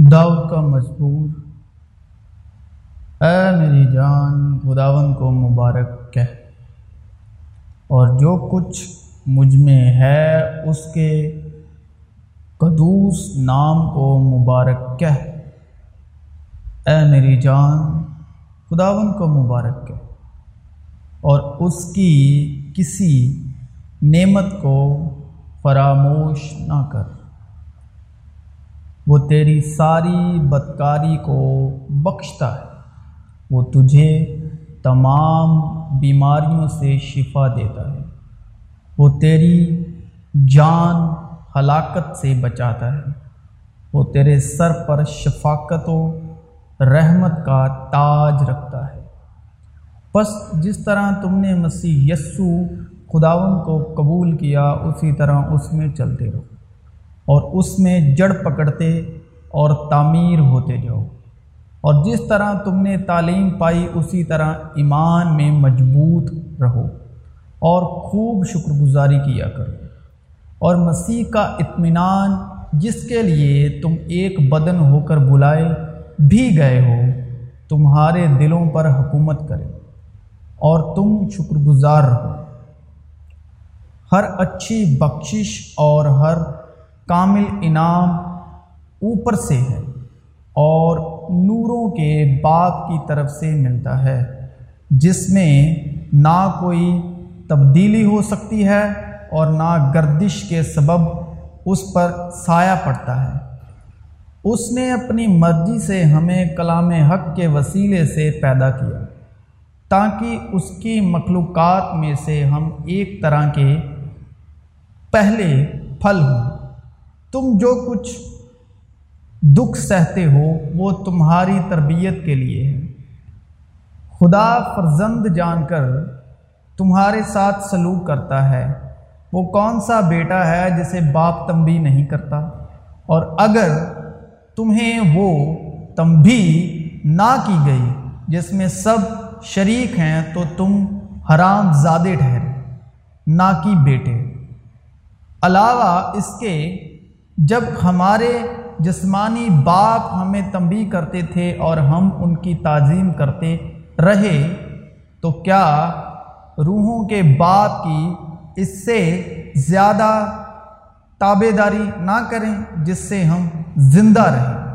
داؤد کا مجبور اے میری جان خداون کو مبارک کہہ۔ اور جو کچھ مجھ میں ہے، اس کے قدوس نام کو مبارک کہہ۔ اے میری جان خداون کو مبارک کہہ۔ اور اس کی کسی نعمت کو فراموش نہ کر۔ وہ تیری ساری بدکاری کو بخشتا ہے۔ وہ تجھے تمام بیماریوں سے شفا دیتا ہے۔ وہ تیری جان ہلاکت سے بچاتا ہے۔ وہ تیرے سر پر شفاقت و رحمت کا تاج رکھتا ہے۔ بس جس طرح تم نے مسیح یسو خداون کو قبول کیا، اسی طرح اس میں چلتے رہو۔ اور اس میں جڑ پکڑتے اور تعمیر ہوتے جاؤ۔ اور جس طرح تم نے تعلیم پائی، اسی طرح ایمان میں مضبوط رہو اور خوب شکر گزاری کیا کرو۔ اور مسیح کا اطمینان، جس کے لیے تم ایک بدن ہو کر بلائے، بھی گئے ہو، تمہارے دلوں پر حکومت کرے اور تم شکر گزار رہو۔ ہر اچھی بخشش اور ہر کامل انعام اوپر سے ہے اور نوروں کے باپ کی طرف سے ملتا ہے، جس میں نہ کوئی تبدیلی ہو سکتی ہے اور نہ گردش کے سبب اس پر سایہ پڑتا ہے۔ اس نے اپنی مرضی سے ہمیں کلام حق کے وسیلے سے پیدا کیا، تاکہ اس کی مخلوقات میں سے ہم ایک طرح کے پہلے پھل ہوں۔ تم جو کچھ دکھ سہتے ہو، وہ تمہاری تربیت کے لیے ہے۔ خدا فرزند جان کر تمہارے ساتھ سلوک کرتا ہے۔ وہ کون سا بیٹا ہے جسے باپ تمبی نہیں کرتا؟ اور اگر تمہیں وہ تمبی نہ کی گئی جس میں سب شریک ہیں، تو تم حرام زادے ٹھہرے نہ کی بیٹے۔ علاوہ اس کے جب ہمارے جسمانی باپ ہمیں تنبی کرتے تھے اور ہم ان کی تعظیم کرتے رہے، تو کیا روحوں کے باپ کی اس سے زیادہ تابے داری نہ کریں جس سے ہم زندہ رہیں؟